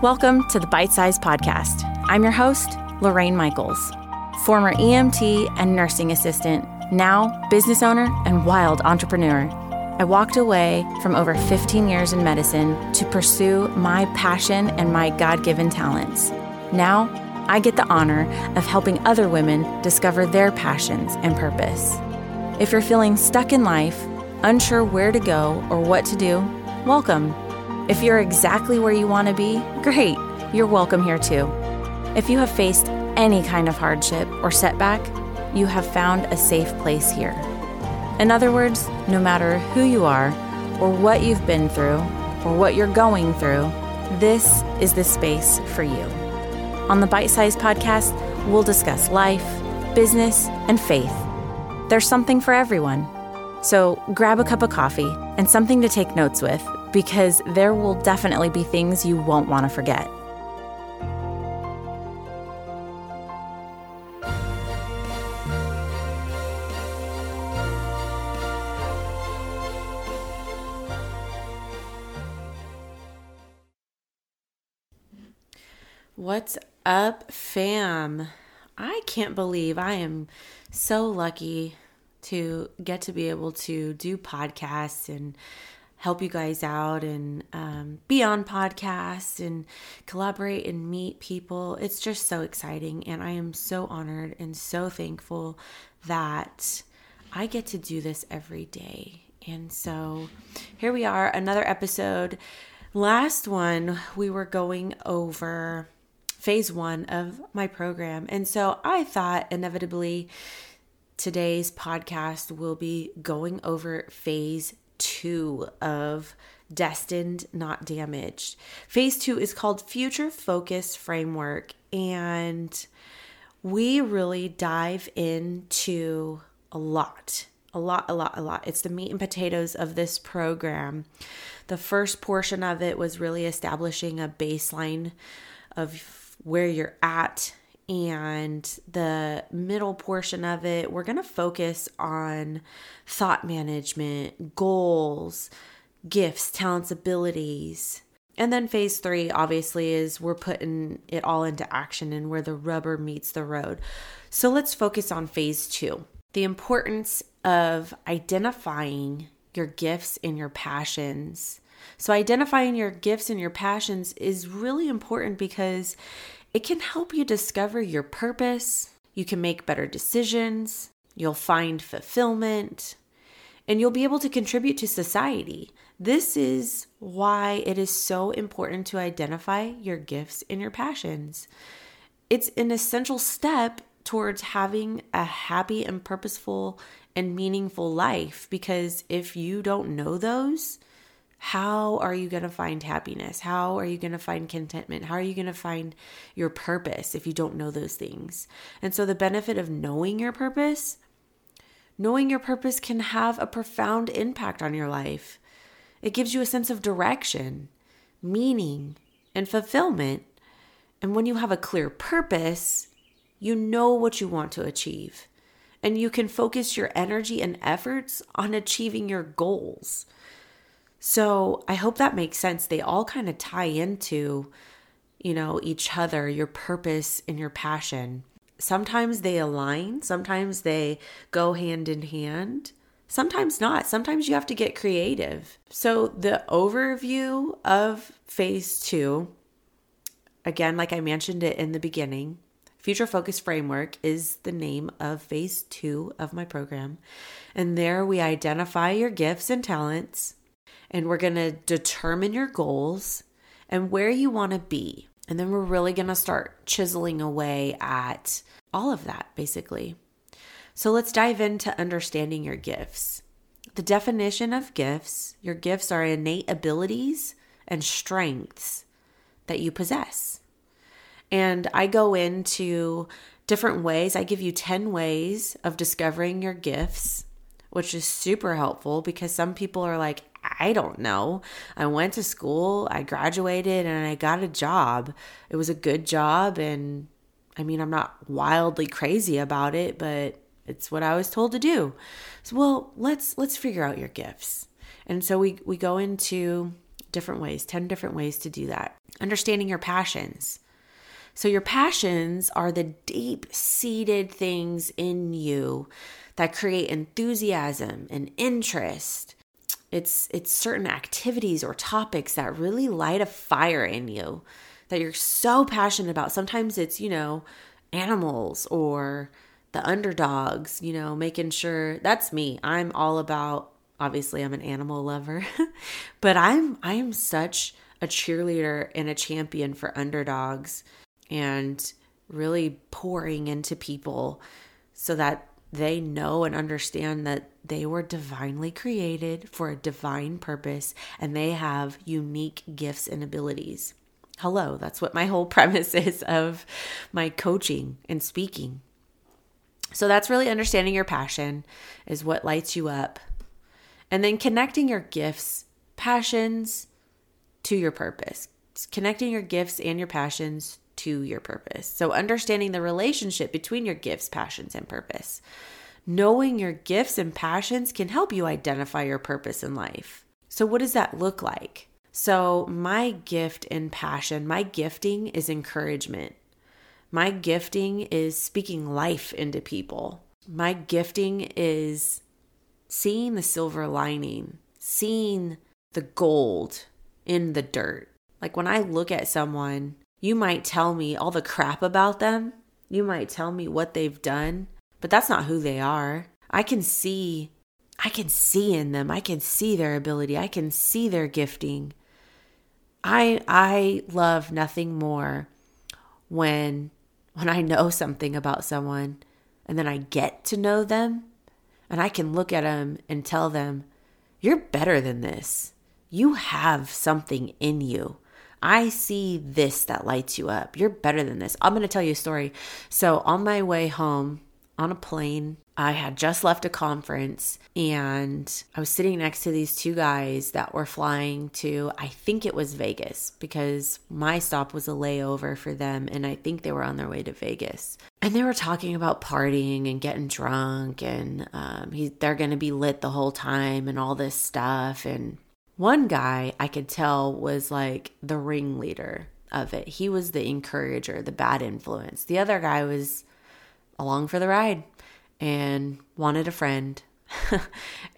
Welcome to the Bite Size Podcast. I'm your host, Lorraine Michaels, former EMT and nursing assistant, now business owner and wild entrepreneur. I walked away from over 15 years in medicine to pursue my passion and my God given talents. Now, I get the honor of helping other women discover their passions and purpose. If you're feeling stuck in life, unsure where to go or what to do, welcome. If you're exactly where you want to be, great, you're welcome here too. If you have faced any kind of hardship or setback, you have found a safe place here. In other words, no matter who you are, or what you've been through, or what you're going through, this is the space for you. On the Bite Size Podcast, we'll discuss life, business, and faith. There's something for everyone. So grab a cup of coffee and something to take notes with because there will definitely be things you won't want to forget. What's up, fam? I can't believe I am so lucky to get to be able to do podcasts and help you guys out and um, be on podcasts and collaborate and meet people. It's just so exciting. And I am so honored and so thankful that I get to do this every day. And so here we are, another episode. Last one, we were going over phase one of my program. And so I thought inevitably today's podcast will be going over phase two of Destined Not Damaged. Phase two is called Future Focus Framework. And we really dive into a lot a lot, a lot, a lot. It's the meat and potatoes of this program. The first portion of it was really establishing a baseline of where you're at and the middle portion of it, we're going to focus on thought management, goals, gifts, talents, abilities. And then phase three, obviously, is we're putting it all into action and where the rubber meets the road. So let's focus on phase two the importance of identifying your gifts and your passions so, identifying your gifts and your passions is really important because it can help you discover your purpose. You can make better decisions. You'll find fulfillment and you'll be able to contribute to society. This is why it is so important to identify your gifts and your passions. It's an essential step towards having a happy and purposeful and meaningful life because if you don't know those, how are you going to find happiness? How are you going to find contentment? How are you going to find your purpose if you don't know those things? And so, the benefit of knowing your purpose, knowing your purpose can have a profound impact on your life. It gives you a sense of direction, meaning, and fulfillment. And when you have a clear purpose, you know what you want to achieve. And you can focus your energy and efforts on achieving your goals. So I hope that makes sense. They all kind of tie into, you know, each other, your purpose and your passion. Sometimes they align, sometimes they go hand in hand, sometimes not. Sometimes you have to get creative. So the overview of phase two, again, like I mentioned it in the beginning, Future Focus Framework is the name of phase two of my program. And there we identify your gifts and talents and we're going to determine your goals and where you want to be. And then we're really going to start chiseling away at all of that, basically. So let's dive into understanding your gifts. The definition of gifts your gifts are innate abilities and strengths that you possess. And I go into different ways. I give you 10 ways of discovering your gifts, which is super helpful because some people are like, I don't know. I went to school, I graduated, and I got a job. It was a good job, and I mean, I'm not wildly crazy about it, but it's what I was told to do. So, well, let's let's figure out your gifts. And so we we go into different ways, 10 different ways to do that. understanding your passions. So, your passions are the deep seated things in you that create enthusiasm and interest. It's, it's certain activities or topics that really light a fire in you that you're so passionate about. Sometimes it's, you know, animals or the underdogs, you know, making sure that's me. I'm all about obviously I'm an animal lover, but I'm I am such a cheerleader and a champion for underdogs and really pouring into people so that they know and understand that they were divinely created for a divine purpose and they have unique gifts and abilities. Hello, that's what my whole premise is of my coaching and speaking. So that's really understanding your passion is what lights you up. And then connecting your gifts, passions to your purpose. Connecting your gifts and your passions to your purpose. So understanding the relationship between your gifts, passions, and purpose. Knowing your gifts and passions can help you identify your purpose in life. So, what does that look like? So, my gift and passion, my gifting is encouragement. My gifting is speaking life into people. My gifting is seeing the silver lining, seeing the gold in the dirt. Like when I look at someone, you might tell me all the crap about them. You might tell me what they've done, but that's not who they are. I can see I can see in them. I can see their ability. I can see their gifting. I I love nothing more when when I know something about someone and then I get to know them and I can look at them and tell them, You're better than this. You have something in you. I see this that lights you up. You're better than this. I'm going to tell you a story. So, on my way home on a plane, I had just left a conference and I was sitting next to these two guys that were flying to, I think it was Vegas because my stop was a layover for them and I think they were on their way to Vegas. And they were talking about partying and getting drunk and um, he, they're going to be lit the whole time and all this stuff. And one guy I could tell was like the ringleader of it. He was the encourager, the bad influence. The other guy was along for the ride and wanted a friend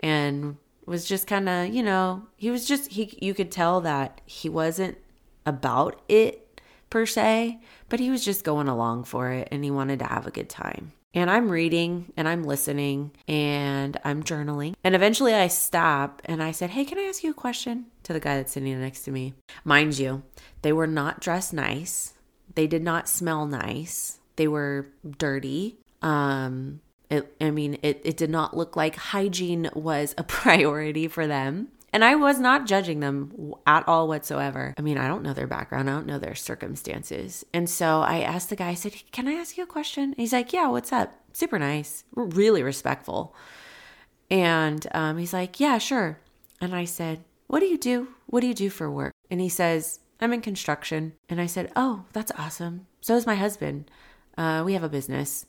and was just kind of, you know, he was just he you could tell that he wasn't about it per se, but he was just going along for it and he wanted to have a good time. And I'm reading and I'm listening and I'm journaling. And eventually I stop and I said, Hey, can I ask you a question? To the guy that's sitting next to me. Mind you, they were not dressed nice. They did not smell nice. They were dirty. Um, it, I mean, it, it did not look like hygiene was a priority for them. And I was not judging them at all whatsoever. I mean, I don't know their background, I don't know their circumstances. And so I asked the guy, I said, Can I ask you a question? he's like, Yeah, what's up? Super nice, really respectful. And um, he's like, Yeah, sure. And I said, What do you do? What do you do for work? And he says, I'm in construction. And I said, Oh, that's awesome. So is my husband. Uh, we have a business.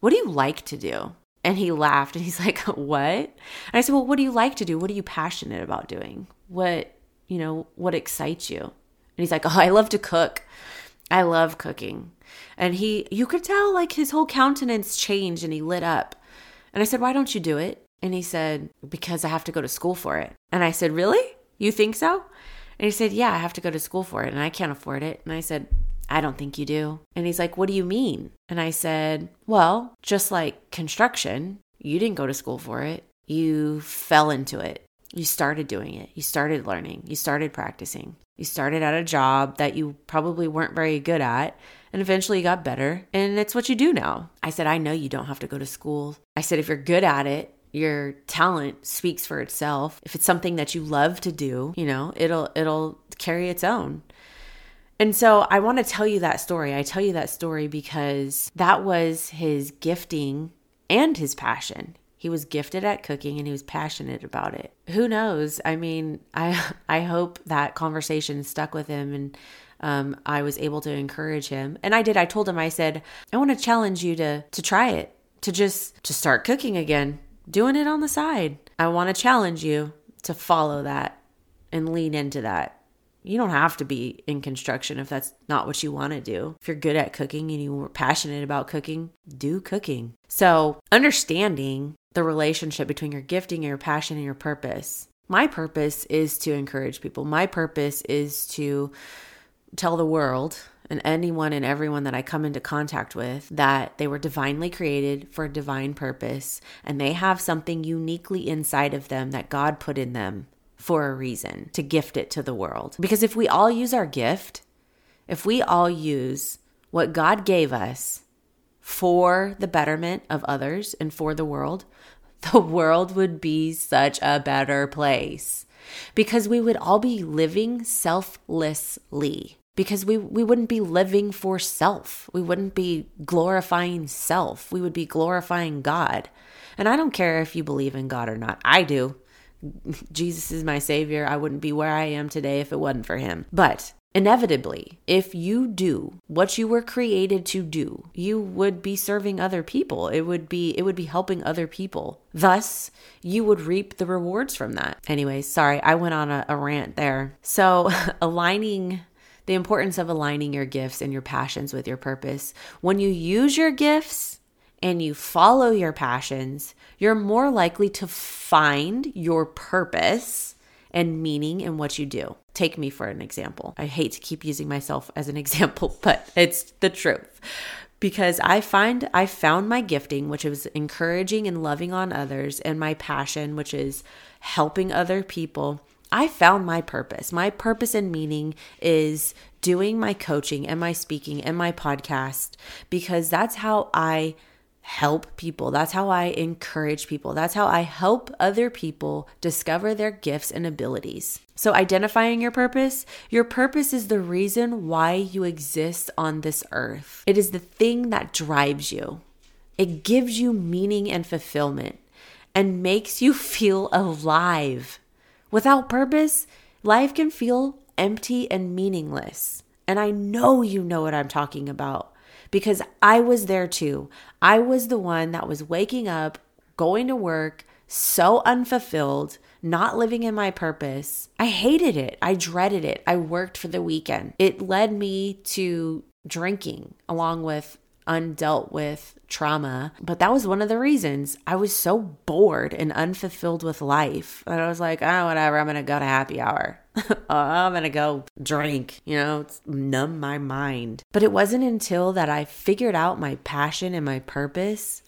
What do you like to do? And he laughed and he's like, What? And I said, Well, what do you like to do? What are you passionate about doing? What, you know, what excites you? And he's like, Oh, I love to cook. I love cooking. And he, you could tell like his whole countenance changed and he lit up. And I said, Why don't you do it? And he said, Because I have to go to school for it. And I said, Really? You think so? And he said, Yeah, I have to go to school for it and I can't afford it. And I said, I don't think you do. And he's like, What do you mean? And I said, Well, just like construction, you didn't go to school for it. You fell into it. You started doing it. You started learning. You started practicing. You started at a job that you probably weren't very good at. And eventually you got better. And it's what you do now. I said, I know you don't have to go to school. I said, if you're good at it, your talent speaks for itself. If it's something that you love to do, you know, it'll it'll carry its own. And so I want to tell you that story. I tell you that story because that was his gifting and his passion. He was gifted at cooking and he was passionate about it. Who knows? I mean, I I hope that conversation stuck with him and um, I was able to encourage him. And I did. I told him. I said, I want to challenge you to to try it, to just to start cooking again, doing it on the side. I want to challenge you to follow that and lean into that You don't have to be in construction if that's not what you want to do. If you're good at cooking and you're passionate about cooking, do cooking. So, understanding the relationship between your gifting your passion and your purpose. My purpose is to encourage people. My purpose is to tell the world and anyone and everyone that I come into contact with that they were divinely created for a divine purpose and they have something uniquely inside of them that God put in them for a reason to gift it to the world. Because if we all use our gift, if we all use what God gave us for the betterment of others and for the world, the world would be such a better place because we would all be living selflessly because we, we wouldn't be living for self. We wouldn't be glorifying self. We would be glorifying God. And I don't care if you believe in God or not. I do. Jesus is my savior. I wouldn't be where I am today if it wasn't for him. But inevitably, if you do what you were created to do, you would be serving other people. It would be it would be helping other people. Thus, you would reap the rewards from that. Anyways, sorry, I went on a, a rant there. So, aligning the importance of aligning your gifts and your passions with your purpose. When you use your gifts and you follow your passions, you're more likely to find your purpose and meaning in what you do. Take me for an example. I hate to keep using myself as an example, but it's the truth. Because I find I found my gifting, which is encouraging and loving on others, and my passion, which is helping other people. I found my purpose. My purpose and meaning is doing my coaching and my speaking and my podcast because that's how I help people. That's how I encourage people. That's how I help other people discover their gifts and abilities. So, identifying your purpose, your purpose is the reason why you exist on this earth. It is the thing that drives you, it gives you meaning and fulfillment and makes you feel alive. Without purpose, life can feel empty and meaningless. And I know you know what I'm talking about because I was there too. I was the one that was waking up, going to work, so unfulfilled, not living in my purpose. I hated it. I dreaded it. I worked for the weekend. It led me to drinking along with undealt with trauma. But that was one of the reasons I was so bored and unfulfilled with life. And I was like, oh, whatever, I'm going to go to happy hour. Oh, I'm going to go drink, you know, numb my mind. But it wasn't until that I figured out my passion and my purpose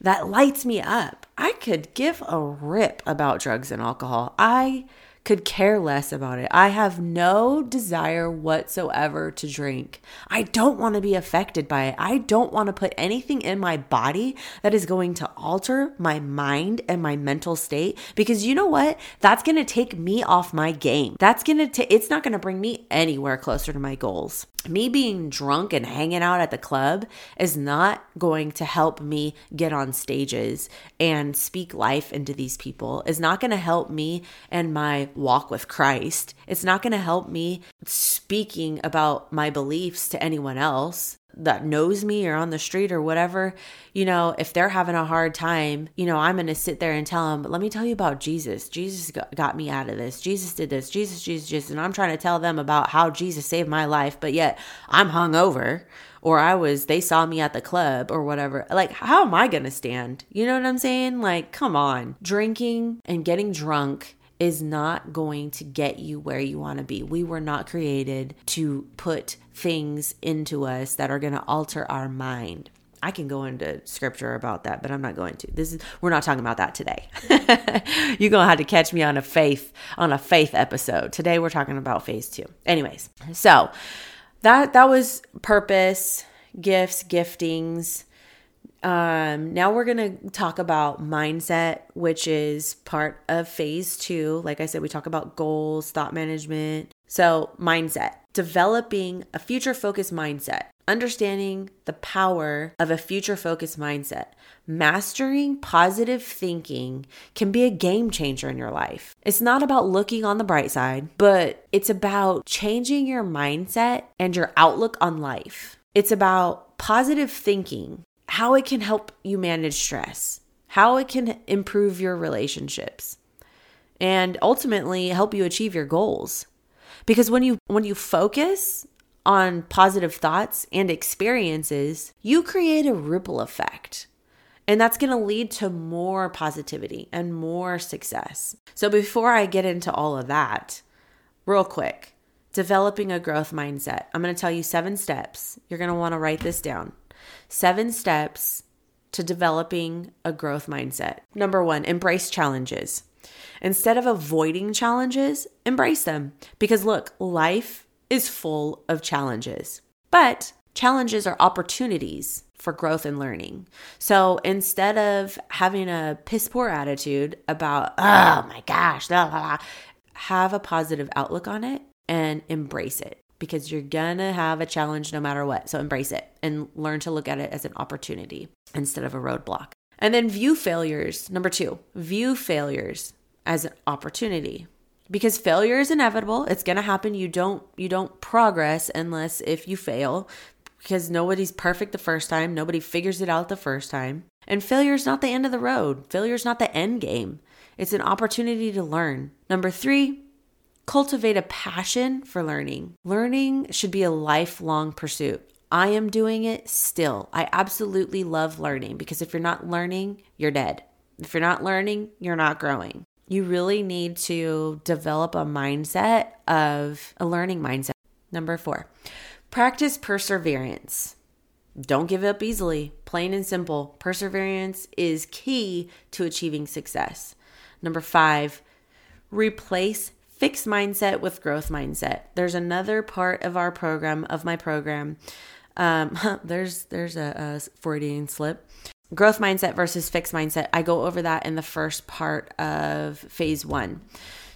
that lights me up. I could give a rip about drugs and alcohol. I could care less about it. I have no desire whatsoever to drink. I don't want to be affected by it. I don't want to put anything in my body that is going to alter my mind and my mental state because you know what? That's going to take me off my game. That's going to it's not going to bring me anywhere closer to my goals me being drunk and hanging out at the club is not going to help me get on stages and speak life into these people. Is not going to help me and my walk with Christ. It's not going to help me speaking about my beliefs to anyone else that knows me or on the street or whatever, you know, if they're having a hard time, you know, I'm going to sit there and tell them, let me tell you about Jesus. Jesus got me out of this. Jesus did this. Jesus, Jesus, Jesus. And I'm trying to tell them about how Jesus saved my life, but yet I'm hungover or I was, they saw me at the club or whatever. Like, how am I going to stand? You know what I'm saying? Like, come on. Drinking and getting drunk is not going to get you where you want to be. We were not created to put things into us that are going to alter our mind. I can go into scripture about that, but I'm not going to. This is we're not talking about that today. You're going to have to catch me on a faith on a faith episode. Today we're talking about phase 2. Anyways, so that that was purpose, gifts, giftings, um, now we're going to talk about mindset, which is part of phase two. Like I said, we talk about goals, thought management. So, mindset, developing a future focused mindset, understanding the power of a future focused mindset. Mastering positive thinking can be a game changer in your life. It's not about looking on the bright side, but it's about changing your mindset and your outlook on life. It's about positive thinking how it can help you manage stress, how it can improve your relationships, and ultimately help you achieve your goals. Because when you when you focus on positive thoughts and experiences, you create a ripple effect. And that's going to lead to more positivity and more success. So before I get into all of that, real quick, developing a growth mindset. I'm going to tell you seven steps. You're going to want to write this down. Seven steps to developing a growth mindset. Number one, embrace challenges. Instead of avoiding challenges, embrace them. Because look, life is full of challenges, but challenges are opportunities for growth and learning. So instead of having a piss poor attitude about, oh my gosh, blah, blah, blah, have a positive outlook on it and embrace it because you're gonna have a challenge no matter what. So embrace it and learn to look at it as an opportunity instead of a roadblock. And then view failures. Number two, view failures as an opportunity because failure is inevitable it's going to happen you don't you don't progress unless if you fail because nobody's perfect the first time nobody figures it out the first time and failure is not the end of the road failure is not the end game it's an opportunity to learn number 3 cultivate a passion for learning learning should be a lifelong pursuit I am doing it still. I absolutely love learning because if you're not learning, you're dead. If you're not learning, you're not growing. You really need to develop a mindset of a learning mindset. Number four, practice perseverance. Don't give up easily. Plain and simple. Perseverance is key to achieving success. Number five, replace fixed mindset with growth mindset. There's another part of our program, of my program. Um, there's there's a, a Freudian slip. Growth mindset versus fixed mindset. I go over that in the first part of phase one.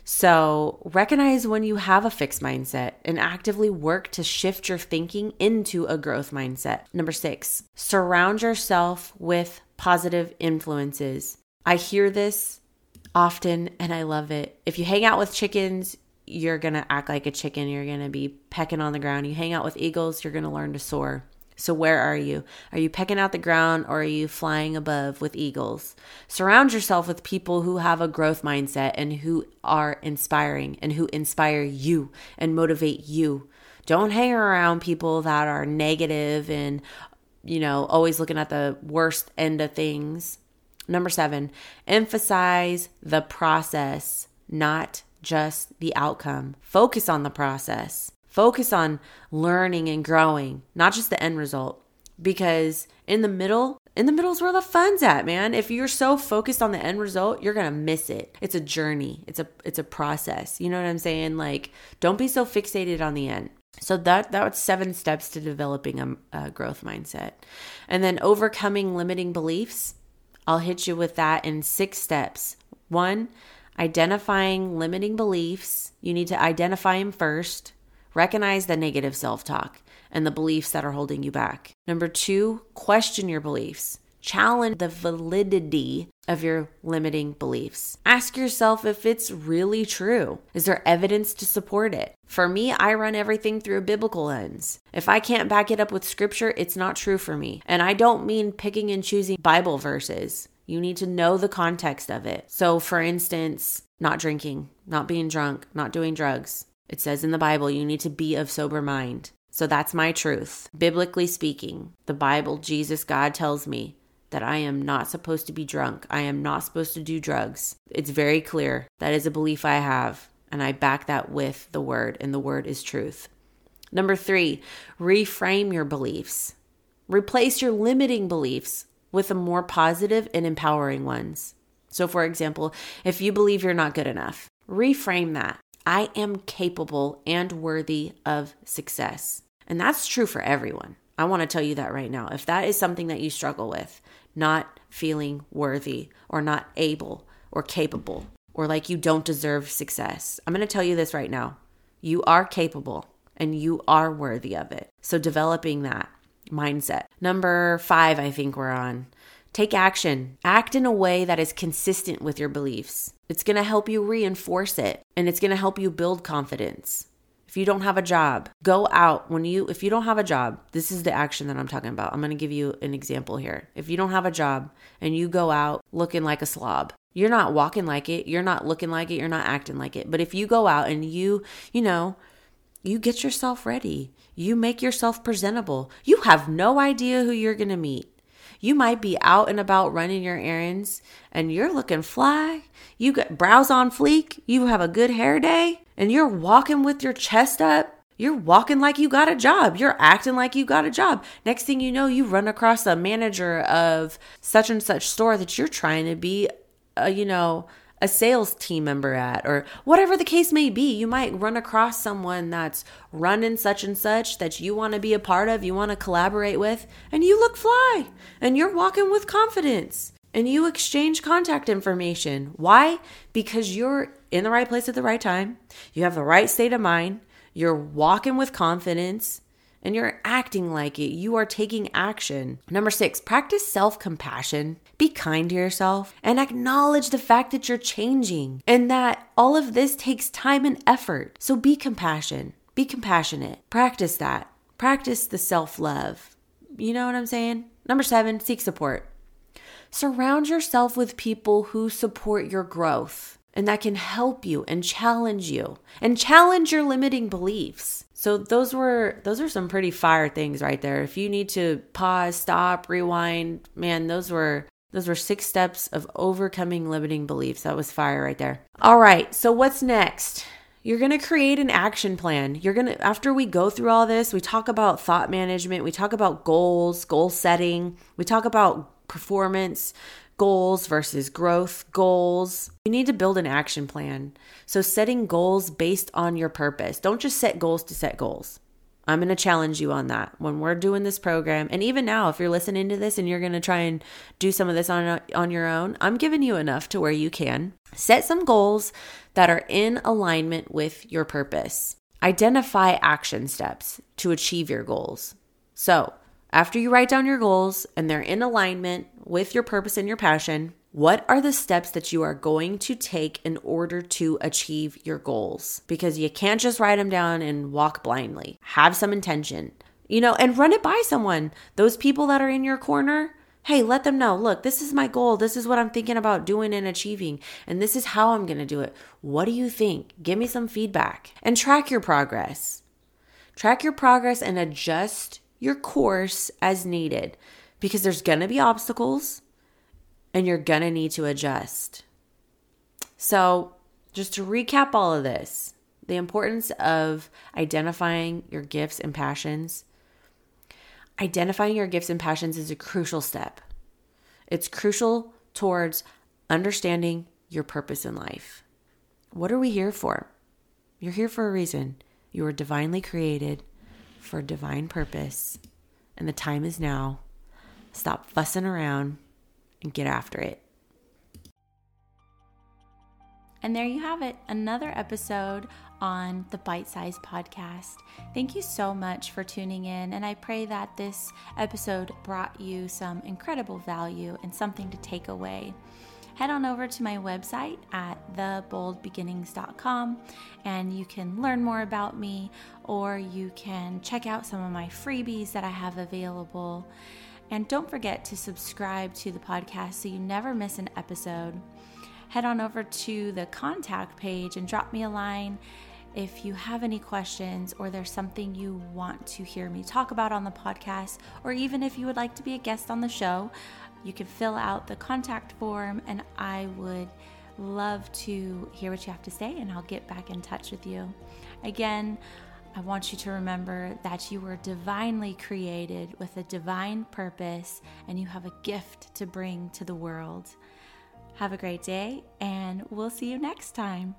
So, recognize when you have a fixed mindset and actively work to shift your thinking into a growth mindset. Number six, surround yourself with positive influences. I hear this often and I love it. If you hang out with chickens, you're going to act like a chicken. You're going to be pecking on the ground. You hang out with eagles, you're going to learn to soar. So, where are you? Are you pecking out the ground or are you flying above with eagles? Surround yourself with people who have a growth mindset and who are inspiring and who inspire you and motivate you. Don't hang around people that are negative and, you know, always looking at the worst end of things. Number seven, emphasize the process, not just the outcome. Focus on the process. Focus on learning and growing, not just the end result. Because in the middle, in the middle is where the fun's at, man. If you're so focused on the end result, you're gonna miss it. It's a journey. It's a it's a process. You know what I'm saying? Like, don't be so fixated on the end. So that that was seven steps to developing a, a growth mindset, and then overcoming limiting beliefs. I'll hit you with that in six steps. One, identifying limiting beliefs. You need to identify them first. Recognize the negative self talk and the beliefs that are holding you back. Number two, question your beliefs. Challenge the validity of your limiting beliefs. Ask yourself if it's really true. Is there evidence to support it? For me, I run everything through a biblical lens. If I can't back it up with scripture, it's not true for me. And I don't mean picking and choosing Bible verses. You need to know the context of it. So, for instance, not drinking, not being drunk, not doing drugs, it says in the Bible, you need to be of sober mind. So that's my truth. Biblically speaking, the Bible, Jesus, God tells me that I am not supposed to be drunk. I am not supposed to do drugs. It's very clear. That is a belief I have, and I back that with the word, and the word is truth. Number three, reframe your beliefs. Replace your limiting beliefs with the more positive and empowering ones. So, for example, if you believe you're not good enough, reframe that. I am capable and worthy of success. And that's true for everyone. I want to tell you that right now. If that is something that you struggle with, not feeling worthy or not able or capable or like you don't deserve success, I'm going to tell you this right now. You are capable and you are worthy of it. So, developing that mindset. Number five, I think we're on. Take action. Act in a way that is consistent with your beliefs. It's going to help you reinforce it and it's going to help you build confidence. If you don't have a job, go out when you if you don't have a job, this is the action that I'm talking about. I'm going to give you an example here. If you don't have a job and you go out looking like a slob, you're not walking like it, you're not looking like it, you're not acting like it. But if you go out and you, you know, you get yourself ready. You make yourself presentable. You have no idea who you're going to meet. You might be out and about running your errands and you're looking fly. You got brows on fleek. You have a good hair day and you're walking with your chest up. You're walking like you got a job. You're acting like you got a job. Next thing you know, you run across a manager of such and such store that you're trying to be, a, you know, a sales team member at, or whatever the case may be. You might run across someone that's running such and such that you want to be a part of, you want to collaborate with, and you look fly and you're walking with confidence and you exchange contact information. Why? Because you're in the right place at the right time, you have the right state of mind, you're walking with confidence, and you're acting like it. You are taking action. Number six, practice self compassion. Be kind to yourself and acknowledge the fact that you're changing and that all of this takes time and effort. So be compassion. Be compassionate. Practice that. Practice the self love. You know what I'm saying? Number seven, seek support. Surround yourself with people who support your growth and that can help you and challenge you and challenge your limiting beliefs. So those were those are some pretty fire things right there. If you need to pause, stop, rewind, man, those were those were six steps of overcoming limiting beliefs. That was fire right there. All right, so what's next? You're going to create an action plan. You're going to, after we go through all this, we talk about thought management, we talk about goals, goal setting, we talk about performance, goals versus growth goals. You need to build an action plan. So, setting goals based on your purpose. Don't just set goals to set goals. I'm going to challenge you on that when we're doing this program. And even now, if you're listening to this and you're going to try and do some of this on, on your own, I'm giving you enough to where you can set some goals that are in alignment with your purpose. Identify action steps to achieve your goals. So, after you write down your goals and they're in alignment with your purpose and your passion, what are the steps that you are going to take in order to achieve your goals? Because you can't just write them down and walk blindly. Have some intention, you know, and run it by someone. Those people that are in your corner, hey, let them know look, this is my goal. This is what I'm thinking about doing and achieving. And this is how I'm going to do it. What do you think? Give me some feedback and track your progress. Track your progress and adjust your course as needed because there's going to be obstacles and you're going to need to adjust. So, just to recap all of this, the importance of identifying your gifts and passions. Identifying your gifts and passions is a crucial step. It's crucial towards understanding your purpose in life. What are we here for? You're here for a reason. You are divinely created for divine purpose, and the time is now. Stop fussing around and get after it. And there you have it, another episode on the Bite Size Podcast. Thank you so much for tuning in, and I pray that this episode brought you some incredible value and something to take away head on over to my website at theboldbeginnings.com and you can learn more about me or you can check out some of my freebies that I have available. And don't forget to subscribe to the podcast so you never miss an episode. Head on over to the contact page and drop me a line if you have any questions or there's something you want to hear me talk about on the podcast, or even if you would like to be a guest on the show, you can fill out the contact form, and I would love to hear what you have to say, and I'll get back in touch with you. Again, I want you to remember that you were divinely created with a divine purpose, and you have a gift to bring to the world. Have a great day, and we'll see you next time.